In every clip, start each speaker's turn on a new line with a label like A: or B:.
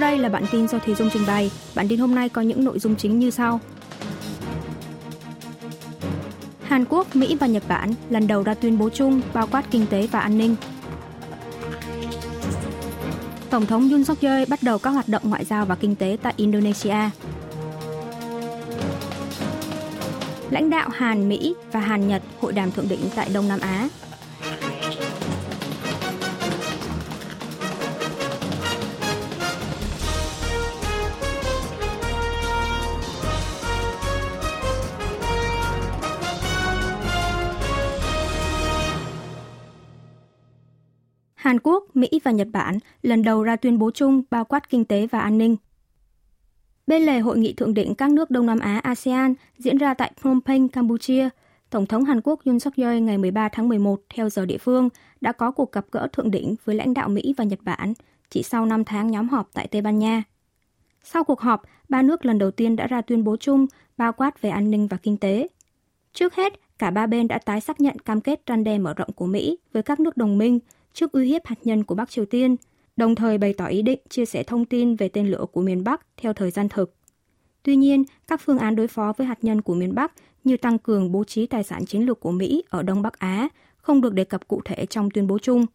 A: Sau đây là bản tin do Thế Dung trình bày. Bản tin hôm nay có những nội dung chính như sau. Hàn Quốc, Mỹ và Nhật Bản lần đầu ra tuyên bố chung bao quát kinh tế và an ninh. Tổng thống Yoon suk yeol bắt đầu các hoạt động ngoại giao và kinh tế tại Indonesia. Lãnh đạo Hàn, Mỹ và Hàn Nhật hội đàm thượng đỉnh tại Đông Nam Á. Hàn Quốc, Mỹ và Nhật Bản lần đầu ra tuyên bố chung bao quát kinh tế và an ninh. Bên lề hội nghị thượng đỉnh các nước Đông Nam Á ASEAN diễn ra tại Phnom Penh, Campuchia, Tổng thống Hàn Quốc Yoon suk yeol ngày 13 tháng 11 theo giờ địa phương đã có cuộc gặp gỡ thượng đỉnh với lãnh đạo Mỹ và Nhật Bản chỉ sau 5 tháng nhóm họp tại Tây Ban Nha. Sau cuộc họp, ba nước lần đầu tiên đã ra tuyên bố chung bao quát về an ninh và kinh tế. Trước hết, cả ba bên đã tái xác nhận cam kết răn đe mở rộng của Mỹ với các nước đồng minh trước uy hiếp hạt nhân của Bắc Triều Tiên, đồng thời bày tỏ ý định chia sẻ thông tin về tên lửa của miền Bắc theo thời gian thực. Tuy nhiên, các phương án đối phó với hạt nhân của miền Bắc như tăng cường bố trí tài sản chiến lược của Mỹ ở Đông Bắc Á không được đề cập cụ thể trong tuyên bố chung.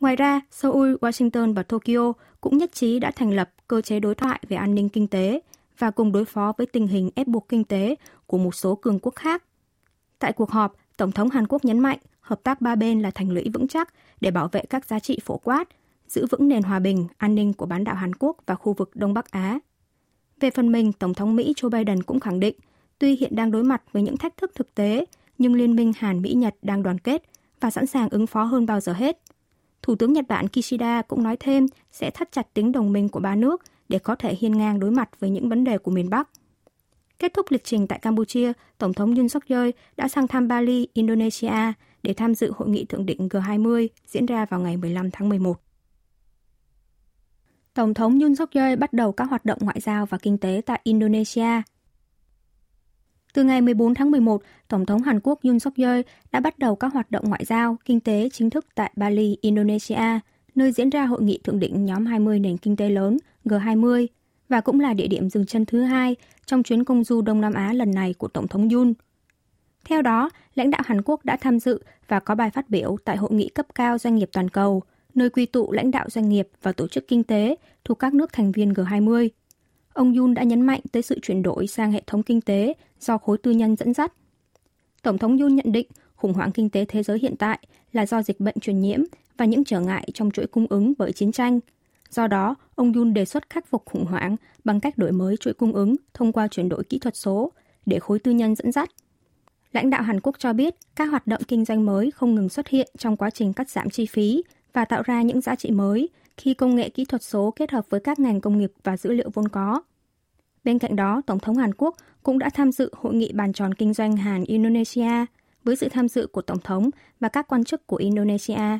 A: Ngoài ra, Seoul, Washington và Tokyo cũng nhất trí đã thành lập cơ chế đối thoại về an ninh kinh tế và cùng đối phó với tình hình ép buộc kinh tế của một số cường quốc khác. Tại cuộc họp, Tổng thống Hàn Quốc nhấn mạnh hợp tác ba bên là thành lũy vững chắc để bảo vệ các giá trị phổ quát, giữ vững nền hòa bình, an ninh của bán đảo Hàn Quốc và khu vực Đông Bắc Á. Về phần mình, Tổng thống Mỹ Joe Biden cũng khẳng định, tuy hiện đang đối mặt với những thách thức thực tế, nhưng Liên minh Hàn-Mỹ-Nhật đang đoàn kết và sẵn sàng ứng phó hơn bao giờ hết. Thủ tướng Nhật Bản Kishida cũng nói thêm sẽ thắt chặt tính đồng minh của ba nước để có thể hiên ngang đối mặt với những vấn đề của miền Bắc. Kết thúc lịch trình tại Campuchia, Tổng thống Yoon suk yeol đã sang thăm Bali, Indonesia để tham dự hội nghị thượng đỉnh G20 diễn ra vào ngày 15 tháng 11. Tổng thống Yoon suk yeol bắt đầu các hoạt động ngoại giao và kinh tế tại Indonesia. Từ ngày 14 tháng 11, Tổng thống Hàn Quốc Yoon suk yeol đã bắt đầu các hoạt động ngoại giao, kinh tế chính thức tại Bali, Indonesia, nơi diễn ra hội nghị thượng đỉnh nhóm 20 nền kinh tế lớn G20 và cũng là địa điểm dừng chân thứ hai trong chuyến công du Đông Nam Á lần này của Tổng thống Yoon. Theo đó, lãnh đạo Hàn Quốc đã tham dự và có bài phát biểu tại hội nghị cấp cao doanh nghiệp toàn cầu, nơi quy tụ lãnh đạo doanh nghiệp và tổ chức kinh tế thuộc các nước thành viên G20. Ông Yoon đã nhấn mạnh tới sự chuyển đổi sang hệ thống kinh tế do khối tư nhân dẫn dắt. Tổng thống Yoon nhận định khủng hoảng kinh tế thế giới hiện tại là do dịch bệnh truyền nhiễm và những trở ngại trong chuỗi cung ứng bởi chiến tranh. Do đó, ông Yun đề xuất khắc phục khủng hoảng bằng cách đổi mới chuỗi cung ứng thông qua chuyển đổi kỹ thuật số để khối tư nhân dẫn dắt Lãnh đạo Hàn Quốc cho biết các hoạt động kinh doanh mới không ngừng xuất hiện trong quá trình cắt giảm chi phí và tạo ra những giá trị mới khi công nghệ kỹ thuật số kết hợp với các ngành công nghiệp và dữ liệu vốn có. Bên cạnh đó, Tổng thống Hàn Quốc cũng đã tham dự hội nghị bàn tròn kinh doanh Hàn-Indonesia với sự tham dự của Tổng thống và các quan chức của Indonesia,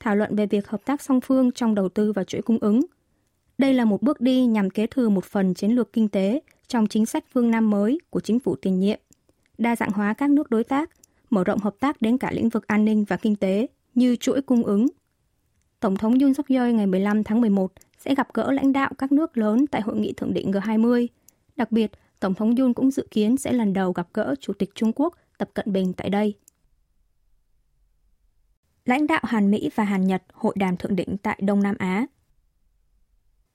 A: thảo luận về việc hợp tác song phương trong đầu tư và chuỗi cung ứng. Đây là một bước đi nhằm kế thừa một phần chiến lược kinh tế trong chính sách phương Nam mới của chính phủ tiền nhiệm đa dạng hóa các nước đối tác, mở rộng hợp tác đến cả lĩnh vực an ninh và kinh tế như chuỗi cung ứng. Tổng thống Yoon suk yeol ngày 15 tháng 11 sẽ gặp gỡ lãnh đạo các nước lớn tại hội nghị thượng đỉnh G20. Đặc biệt, Tổng thống Yoon cũng dự kiến sẽ lần đầu gặp gỡ Chủ tịch Trung Quốc Tập Cận Bình tại đây. Lãnh đạo Hàn Mỹ và Hàn Nhật hội đàm thượng đỉnh tại Đông Nam Á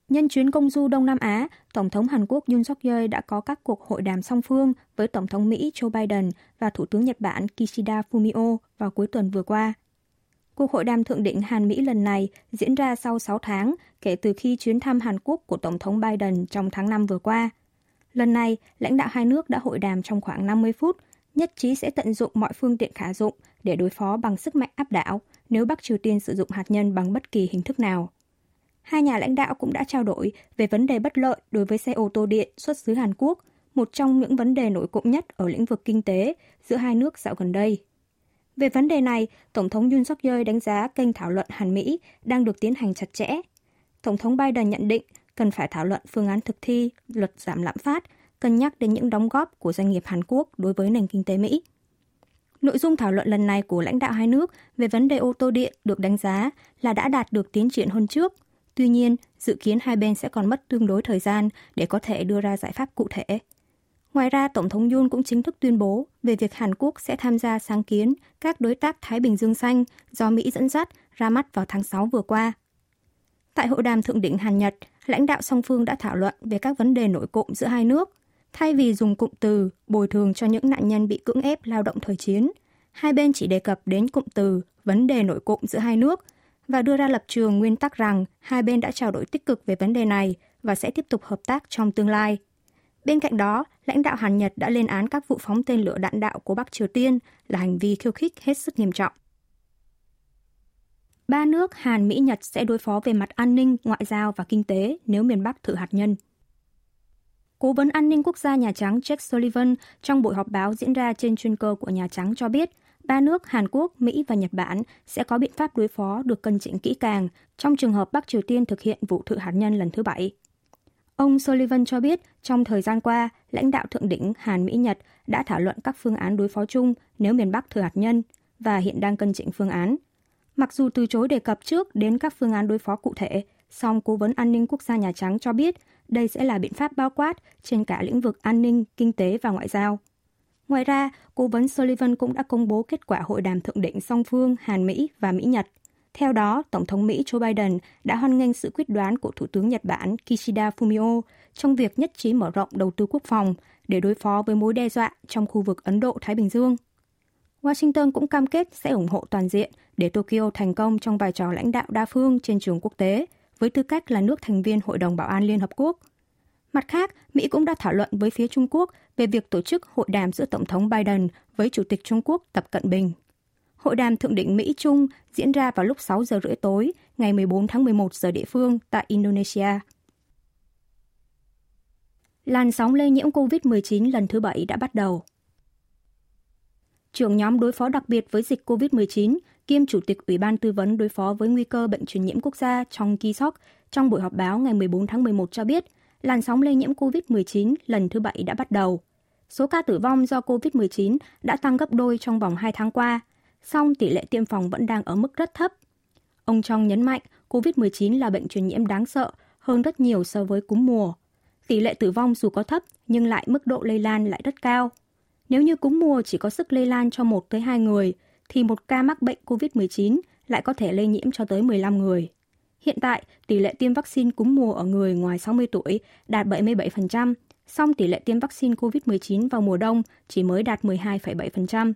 A: Nhân chuyến công du Đông Nam Á, Tổng thống Hàn Quốc Yoon suk yeol đã có các cuộc hội đàm song phương với Tổng thống Mỹ Joe Biden và Thủ tướng Nhật Bản Kishida Fumio vào cuối tuần vừa qua. Cuộc hội đàm thượng đỉnh Hàn Mỹ lần này diễn ra sau 6 tháng kể từ khi chuyến thăm Hàn Quốc của Tổng thống Biden trong tháng 5 vừa qua. Lần này, lãnh đạo hai nước đã hội đàm trong khoảng 50 phút, nhất trí sẽ tận dụng mọi phương tiện khả dụng để đối phó bằng sức mạnh áp đảo nếu Bắc Triều Tiên sử dụng hạt nhân bằng bất kỳ hình thức nào hai nhà lãnh đạo cũng đã trao đổi về vấn đề bất lợi đối với xe ô tô điện xuất xứ Hàn Quốc, một trong những vấn đề nổi cộng nhất ở lĩnh vực kinh tế giữa hai nước dạo gần đây. Về vấn đề này, Tổng thống Yoon suk yeol đánh giá kênh thảo luận Hàn-Mỹ đang được tiến hành chặt chẽ. Tổng thống Biden nhận định cần phải thảo luận phương án thực thi luật giảm lạm phát, cân nhắc đến những đóng góp của doanh nghiệp Hàn Quốc đối với nền kinh tế Mỹ. Nội dung thảo luận lần này của lãnh đạo hai nước về vấn đề ô tô điện được đánh giá là đã đạt được tiến triển hơn trước, Tuy nhiên, dự kiến hai bên sẽ còn mất tương đối thời gian để có thể đưa ra giải pháp cụ thể. Ngoài ra, Tổng thống Yoon cũng chính thức tuyên bố về việc Hàn Quốc sẽ tham gia sáng kiến các đối tác Thái Bình Dương Xanh do Mỹ dẫn dắt ra mắt vào tháng 6 vừa qua. Tại hội đàm thượng đỉnh Hàn Nhật, lãnh đạo song phương đã thảo luận về các vấn đề nổi cộm giữa hai nước. Thay vì dùng cụm từ bồi thường cho những nạn nhân bị cưỡng ép lao động thời chiến, hai bên chỉ đề cập đến cụm từ vấn đề nội cộm giữa hai nước và đưa ra lập trường nguyên tắc rằng hai bên đã trao đổi tích cực về vấn đề này và sẽ tiếp tục hợp tác trong tương lai. Bên cạnh đó, lãnh đạo Hàn Nhật đã lên án các vụ phóng tên lửa đạn đạo của Bắc Triều Tiên là hành vi khiêu khích hết sức nghiêm trọng. Ba nước Hàn, Mỹ, Nhật sẽ đối phó về mặt an ninh, ngoại giao và kinh tế nếu miền Bắc thử hạt nhân. Cố vấn an ninh quốc gia Nhà Trắng Jack Sullivan trong buổi họp báo diễn ra trên chuyên cơ của Nhà Trắng cho biết, ba nước Hàn Quốc, Mỹ và Nhật Bản sẽ có biện pháp đối phó được cân chỉnh kỹ càng trong trường hợp Bắc Triều Tiên thực hiện vụ thử hạt nhân lần thứ bảy. Ông Sullivan cho biết trong thời gian qua, lãnh đạo thượng đỉnh Hàn Mỹ Nhật đã thảo luận các phương án đối phó chung nếu miền Bắc thử hạt nhân và hiện đang cân chỉnh phương án. Mặc dù từ chối đề cập trước đến các phương án đối phó cụ thể, song Cố vấn An ninh Quốc gia Nhà Trắng cho biết đây sẽ là biện pháp bao quát trên cả lĩnh vực an ninh, kinh tế và ngoại giao. Ngoài ra, Cố vấn Sullivan cũng đã công bố kết quả hội đàm thượng đỉnh song phương Hàn-Mỹ và Mỹ-Nhật. Theo đó, Tổng thống Mỹ Joe Biden đã hoan nghênh sự quyết đoán của Thủ tướng Nhật Bản Kishida Fumio trong việc nhất trí mở rộng đầu tư quốc phòng để đối phó với mối đe dọa trong khu vực Ấn Độ-Thái Bình Dương. Washington cũng cam kết sẽ ủng hộ toàn diện để Tokyo thành công trong vai trò lãnh đạo đa phương trên trường quốc tế, với tư cách là nước thành viên Hội đồng Bảo an Liên Hợp Quốc. Mặt khác, Mỹ cũng đã thảo luận với phía Trung Quốc về việc tổ chức hội đàm giữa Tổng thống Biden với Chủ tịch Trung Quốc Tập Cận Bình. Hội đàm thượng đỉnh Mỹ-Trung diễn ra vào lúc 6 giờ rưỡi tối, ngày 14 tháng 11 giờ địa phương tại Indonesia. Làn sóng lây nhiễm COVID-19 lần thứ bảy đã bắt đầu trưởng nhóm đối phó đặc biệt với dịch COVID-19, kiêm Chủ tịch Ủy ban Tư vấn đối phó với nguy cơ bệnh truyền nhiễm quốc gia trong Ki Sok trong buổi họp báo ngày 14 tháng 11 cho biết, làn sóng lây nhiễm COVID-19 lần thứ bảy đã bắt đầu. Số ca tử vong do COVID-19 đã tăng gấp đôi trong vòng 2 tháng qua, song tỷ lệ tiêm phòng vẫn đang ở mức rất thấp. Ông Trong nhấn mạnh COVID-19 là bệnh truyền nhiễm đáng sợ hơn rất nhiều so với cúm mùa. Tỷ lệ tử vong dù có thấp nhưng lại mức độ lây lan lại rất cao. Nếu như cúm mùa chỉ có sức lây lan cho 1 tới 2 người, thì một ca mắc bệnh COVID-19 lại có thể lây nhiễm cho tới 15 người. Hiện tại, tỷ lệ tiêm vaccine cúm mùa ở người ngoài 60 tuổi đạt 77%, song tỷ lệ tiêm vaccine COVID-19 vào mùa đông chỉ mới đạt 12,7%.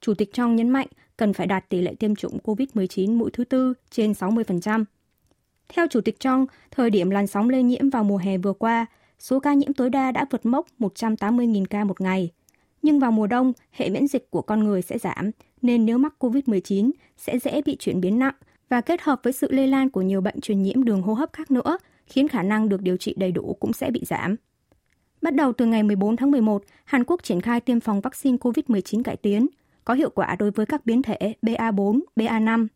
A: Chủ tịch Trong nhấn mạnh cần phải đạt tỷ lệ tiêm chủng COVID-19 mũi thứ tư trên 60%. Theo Chủ tịch Trong, thời điểm làn sóng lây nhiễm vào mùa hè vừa qua, số ca nhiễm tối đa đã vượt mốc 180.000 ca một ngày. Nhưng vào mùa đông, hệ miễn dịch của con người sẽ giảm, nên nếu mắc COVID-19 sẽ dễ bị chuyển biến nặng và kết hợp với sự lây lan của nhiều bệnh truyền nhiễm đường hô hấp khác nữa, khiến khả năng được điều trị đầy đủ cũng sẽ bị giảm. Bắt đầu từ ngày 14 tháng 11, Hàn Quốc triển khai tiêm phòng vaccine COVID-19 cải tiến, có hiệu quả đối với các biến thể BA4, BA5.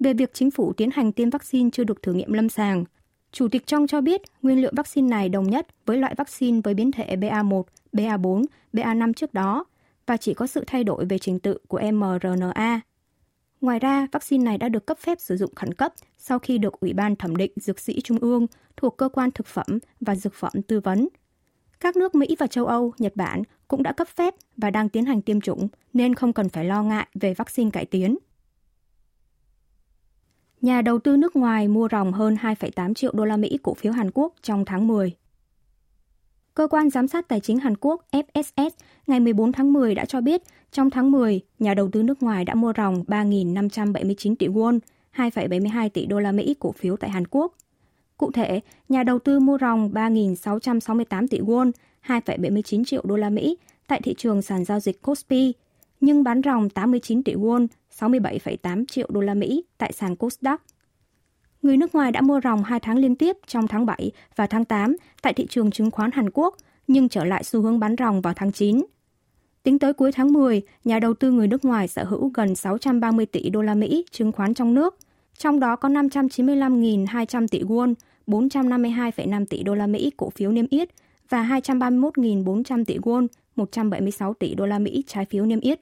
A: Về việc chính phủ tiến hành tiêm vaccine chưa được thử nghiệm lâm sàng, Chủ tịch Trong cho biết nguyên liệu vaccine này đồng nhất với loại vaccine với biến thể BA1, BA4, BA5 trước đó và chỉ có sự thay đổi về trình tự của mRNA. Ngoài ra, vaccine này đã được cấp phép sử dụng khẩn cấp sau khi được Ủy ban thẩm định dược sĩ Trung ương thuộc Cơ quan Thực phẩm và Dược phẩm tư vấn. Các nước Mỹ và châu Âu, Nhật Bản cũng đã cấp phép và đang tiến hành tiêm chủng nên không cần phải lo ngại về vaccine cải tiến. Nhà đầu tư nước ngoài mua ròng hơn 2,8 triệu đô la Mỹ cổ phiếu Hàn Quốc trong tháng 10. Cơ quan giám sát tài chính Hàn Quốc FSS ngày 14 tháng 10 đã cho biết trong tháng 10, nhà đầu tư nước ngoài đã mua ròng 3.579 tỷ won, 2,72 tỷ đô la Mỹ cổ phiếu tại Hàn Quốc. Cụ thể, nhà đầu tư mua ròng 3.668 tỷ won, 2,79 triệu đô la Mỹ tại thị trường sàn giao dịch Kospi, nhưng bán ròng 89 tỷ won, 67,8 triệu đô la Mỹ tại sàn Kosdaq. Người nước ngoài đã mua ròng 2 tháng liên tiếp trong tháng 7 và tháng 8 tại thị trường chứng khoán Hàn Quốc, nhưng trở lại xu hướng bán ròng vào tháng 9. Tính tới cuối tháng 10, nhà đầu tư người nước ngoài sở hữu gần 630 tỷ đô la Mỹ chứng khoán trong nước, trong đó có 595.200 tỷ won, 452,5 tỷ đô la Mỹ cổ phiếu niêm yết và 231.400 tỷ won, 176 tỷ đô la Mỹ trái phiếu niêm yết.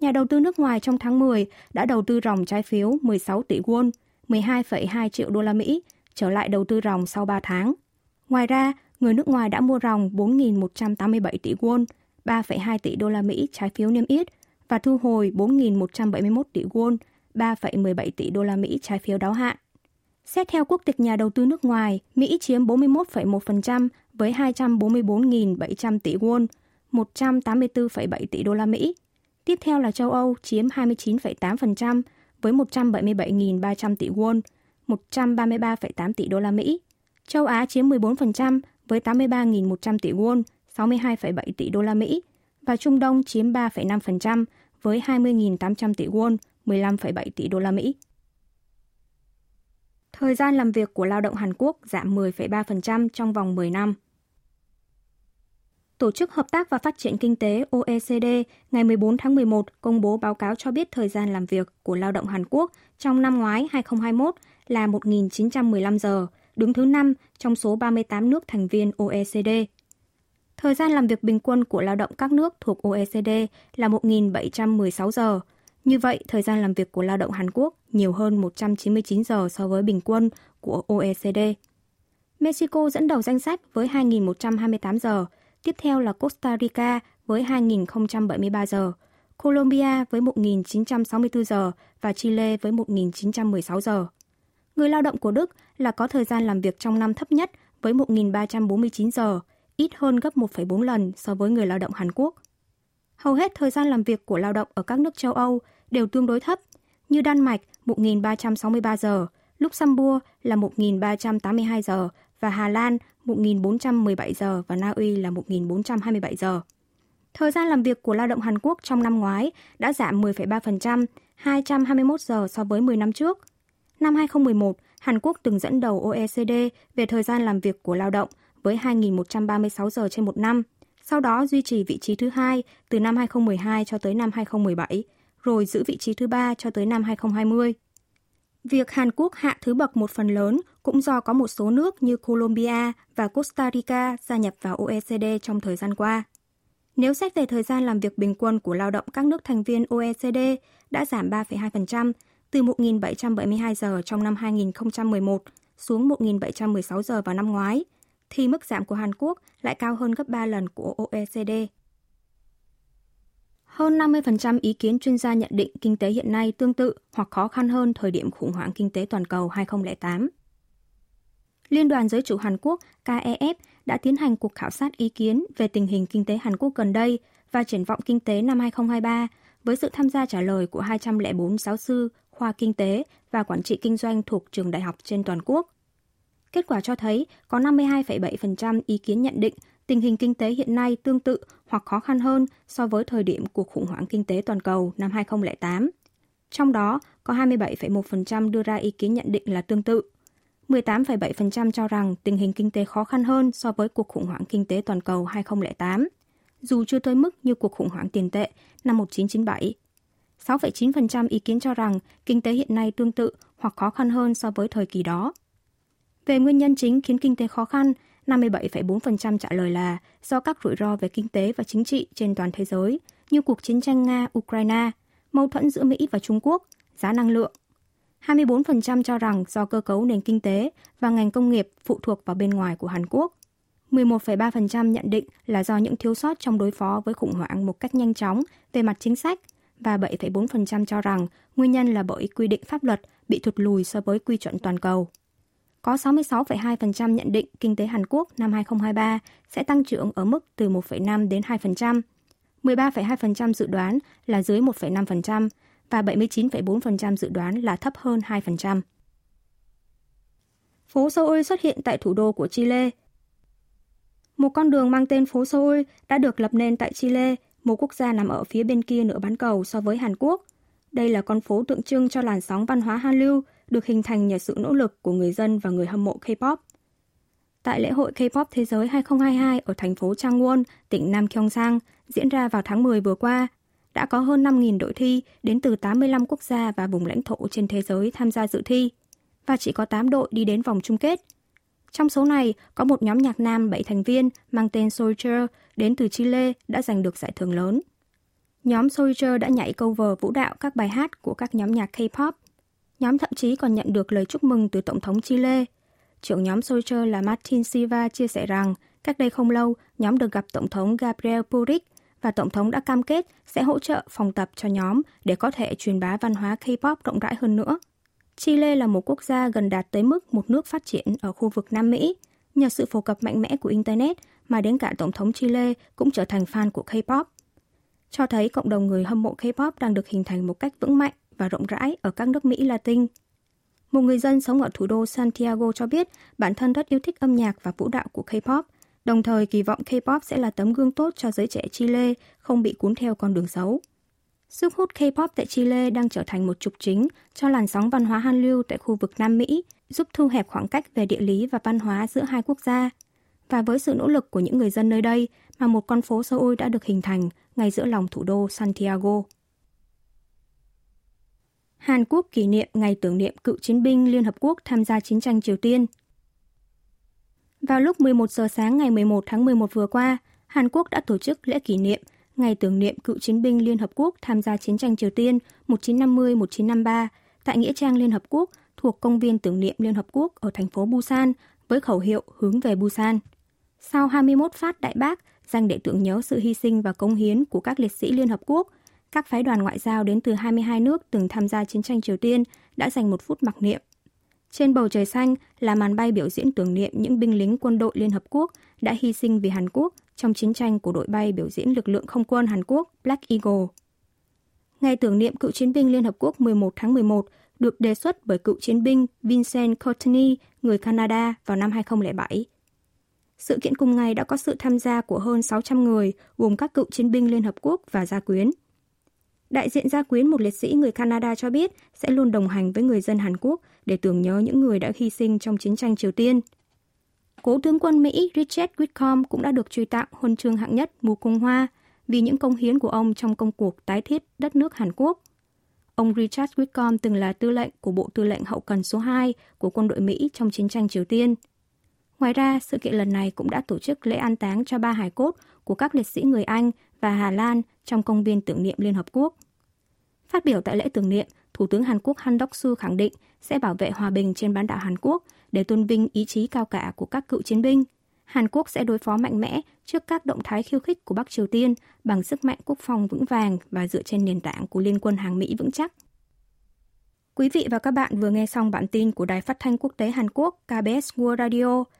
A: Nhà đầu tư nước ngoài trong tháng 10 đã đầu tư ròng trái phiếu 16 tỷ won, 12,2 triệu đô la Mỹ trở lại đầu tư ròng sau 3 tháng. Ngoài ra, người nước ngoài đã mua ròng 4.187 tỷ won, 3,2 tỷ đô la Mỹ trái phiếu niêm yết và thu hồi 4.171 tỷ won, 3,17 tỷ đô la Mỹ trái phiếu đáo hạn. Xét theo quốc tịch nhà đầu tư nước ngoài, Mỹ chiếm 41,1% với 244.700 tỷ won, 184,7 tỷ đô la Mỹ. Tiếp theo là châu Âu chiếm 29,8% với 177.300 tỷ won, 133,8 tỷ đô la Mỹ. Châu Á chiếm 14% với 83.100 tỷ won, 62,7 tỷ đô la Mỹ và Trung Đông chiếm 3,5% với 20.800 tỷ won, 15,7 tỷ đô la Mỹ. Thời gian làm việc của lao động Hàn Quốc giảm 10,3% trong vòng 10 năm. Tổ chức Hợp tác và Phát triển Kinh tế OECD ngày 14 tháng 11 công bố báo cáo cho biết thời gian làm việc của lao động Hàn Quốc trong năm ngoái 2021 là 1.915 giờ, đứng thứ 5 trong số 38 nước thành viên OECD. Thời gian làm việc bình quân của lao động các nước thuộc OECD là 1.716 giờ. Như vậy, thời gian làm việc của lao động Hàn Quốc nhiều hơn 199 giờ so với bình quân của OECD. Mexico dẫn đầu danh sách với 2.128 giờ, tiếp theo là Costa Rica với 2.073 giờ, Colombia với 1.964 giờ và Chile với 1.916 giờ. Người lao động của Đức là có thời gian làm việc trong năm thấp nhất với 1.349 giờ, ít hơn gấp 1,4 lần so với người lao động Hàn Quốc. Hầu hết thời gian làm việc của lao động ở các nước châu Âu đều tương đối thấp, như Đan Mạch 1.363 giờ, Luxembourg là 1.382 giờ và Hà Lan 1.417 giờ và Na Uy là 1.427 giờ. Thời gian làm việc của lao động Hàn Quốc trong năm ngoái đã giảm 10,3%, 221 giờ so với 10 năm trước. Năm 2011, Hàn Quốc từng dẫn đầu OECD về thời gian làm việc của lao động với 2.136 giờ trên một năm, sau đó duy trì vị trí thứ hai từ năm 2012 cho tới năm 2017, rồi giữ vị trí thứ ba cho tới năm 2020. Việc Hàn Quốc hạ thứ bậc một phần lớn cũng do có một số nước như Colombia và Costa Rica gia nhập vào OECD trong thời gian qua. Nếu xét về thời gian làm việc bình quân của lao động các nước thành viên OECD đã giảm 3,2% từ 1.772 giờ trong năm 2011 xuống 1.716 giờ vào năm ngoái, thì mức giảm của Hàn Quốc lại cao hơn gấp 3 lần của OECD. Hơn 50% ý kiến chuyên gia nhận định kinh tế hiện nay tương tự hoặc khó khăn hơn thời điểm khủng hoảng kinh tế toàn cầu 2008. Liên đoàn Giới chủ Hàn Quốc KEF đã tiến hành cuộc khảo sát ý kiến về tình hình kinh tế Hàn Quốc gần đây và triển vọng kinh tế năm 2023 với sự tham gia trả lời của 204 giáo sư khoa kinh tế và quản trị kinh doanh thuộc trường đại học trên toàn quốc. Kết quả cho thấy có 52,7% ý kiến nhận định tình hình kinh tế hiện nay tương tự hoặc khó khăn hơn so với thời điểm cuộc khủng hoảng kinh tế toàn cầu năm 2008. Trong đó, có 27,1% đưa ra ý kiến nhận định là tương tự. 18,7% cho rằng tình hình kinh tế khó khăn hơn so với cuộc khủng hoảng kinh tế toàn cầu 2008, dù chưa tới mức như cuộc khủng hoảng tiền tệ năm 1997. 6,9% ý kiến cho rằng kinh tế hiện nay tương tự hoặc khó khăn hơn so với thời kỳ đó. Về nguyên nhân chính khiến kinh tế khó khăn, 57,4% trả lời là do các rủi ro về kinh tế và chính trị trên toàn thế giới, như cuộc chiến tranh Nga-Ukraine, mâu thuẫn giữa Mỹ và Trung Quốc, giá năng lượng. 24% cho rằng do cơ cấu nền kinh tế và ngành công nghiệp phụ thuộc vào bên ngoài của Hàn Quốc. 11,3% nhận định là do những thiếu sót trong đối phó với khủng hoảng một cách nhanh chóng về mặt chính sách và 7,4% cho rằng nguyên nhân là bởi quy định pháp luật bị thụt lùi so với quy chuẩn toàn cầu có 66,2% nhận định kinh tế Hàn Quốc năm 2023 sẽ tăng trưởng ở mức từ 1,5 đến 2%. 13,2% dự đoán là dưới 1,5% và 79,4% dự đoán là thấp hơn 2%. Phố Seoul xuất hiện tại thủ đô của Chile. Một con đường mang tên phố Seoul đã được lập nên tại Chile, một quốc gia nằm ở phía bên kia nửa bán cầu so với Hàn Quốc. Đây là con phố tượng trưng cho làn sóng văn hóa Hallyu được hình thành nhờ sự nỗ lực của người dân và người hâm mộ K-pop. Tại lễ hội K-pop Thế giới 2022 ở thành phố Changwon, tỉnh Nam Gyeongsang, diễn ra vào tháng 10 vừa qua, đã có hơn 5.000 đội thi đến từ 85 quốc gia và vùng lãnh thổ trên thế giới tham gia dự thi, và chỉ có 8 đội đi đến vòng chung kết. Trong số này, có một nhóm nhạc nam 7 thành viên mang tên Soldier đến từ Chile đã giành được giải thưởng lớn. Nhóm Soldier đã nhảy cover vũ đạo các bài hát của các nhóm nhạc K-pop Nhóm thậm chí còn nhận được lời chúc mừng từ Tổng thống Chile. trưởng nhóm Soldier là Martin Silva chia sẻ rằng cách đây không lâu, nhóm được gặp Tổng thống Gabriel Boric và Tổng thống đã cam kết sẽ hỗ trợ phòng tập cho nhóm để có thể truyền bá văn hóa K-pop rộng rãi hơn nữa. Chile là một quốc gia gần đạt tới mức một nước phát triển ở khu vực Nam Mỹ. Nhờ sự phổ cập mạnh mẽ của Internet mà đến cả Tổng thống Chile cũng trở thành fan của K-pop. Cho thấy cộng đồng người hâm mộ K-pop đang được hình thành một cách vững mạnh và rộng rãi ở các nước Mỹ Latin. Một người dân sống ở thủ đô Santiago cho biết bản thân rất yêu thích âm nhạc và vũ đạo của K-pop, đồng thời kỳ vọng K-pop sẽ là tấm gương tốt cho giới trẻ Chile không bị cuốn theo con đường xấu. Sức hút K-pop tại Chile đang trở thành một trục chính cho làn sóng văn hóa han lưu tại khu vực Nam Mỹ, giúp thu hẹp khoảng cách về địa lý và văn hóa giữa hai quốc gia. Và với sự nỗ lực của những người dân nơi đây mà một con phố Seoul đã được hình thành ngay giữa lòng thủ đô Santiago. Hàn Quốc kỷ niệm ngày tưởng niệm cựu chiến binh Liên Hợp Quốc tham gia chiến tranh Triều Tiên. Vào lúc 11 giờ sáng ngày 11 tháng 11 vừa qua, Hàn Quốc đã tổ chức lễ kỷ niệm ngày tưởng niệm cựu chiến binh Liên Hợp Quốc tham gia chiến tranh Triều Tiên 1950-1953 tại Nghĩa trang Liên Hợp Quốc thuộc công viên tưởng niệm Liên Hợp Quốc ở thành phố Busan với khẩu hiệu hướng về Busan. Sau 21 phát đại bác dành để tưởng nhớ sự hy sinh và công hiến của các liệt sĩ Liên Hợp Quốc, các phái đoàn ngoại giao đến từ 22 nước từng tham gia chiến tranh Triều Tiên đã dành một phút mặc niệm. Trên bầu trời xanh là màn bay biểu diễn tưởng niệm những binh lính quân đội Liên Hợp Quốc đã hy sinh vì Hàn Quốc trong chiến tranh của đội bay biểu diễn lực lượng không quân Hàn Quốc Black Eagle. Ngày tưởng niệm cựu chiến binh Liên Hợp Quốc 11 tháng 11 được đề xuất bởi cựu chiến binh Vincent Courtney, người Canada vào năm 2007. Sự kiện cùng ngày đã có sự tham gia của hơn 600 người, gồm các cựu chiến binh Liên Hợp Quốc và gia quyến. Đại diện gia quyến một liệt sĩ người Canada cho biết sẽ luôn đồng hành với người dân Hàn Quốc để tưởng nhớ những người đã hy sinh trong chiến tranh Triều Tiên. Cố tướng quân Mỹ Richard Whitcomb cũng đã được truy tặng huân chương hạng nhất mù cung hoa vì những công hiến của ông trong công cuộc tái thiết đất nước Hàn Quốc. Ông Richard Whitcomb từng là tư lệnh của Bộ Tư lệnh Hậu cần số 2 của quân đội Mỹ trong chiến tranh Triều Tiên. Ngoài ra, sự kiện lần này cũng đã tổ chức lễ an táng cho ba hải cốt của các liệt sĩ người Anh và Hà Lan trong công viên tưởng niệm Liên Hợp Quốc. Phát biểu tại lễ tưởng niệm, Thủ tướng Hàn Quốc Han Đốc-su khẳng định sẽ bảo vệ hòa bình trên bán đảo Hàn Quốc để tôn vinh ý chí cao cả của các cựu chiến binh. Hàn Quốc sẽ đối phó mạnh mẽ trước các động thái khiêu khích của Bắc Triều Tiên bằng sức mạnh quốc phòng vững vàng và dựa trên nền tảng của Liên quân hàng Mỹ vững chắc. Quý vị và các bạn vừa nghe xong bản tin của Đài Phát thanh Quốc tế Hàn Quốc KBS World Radio –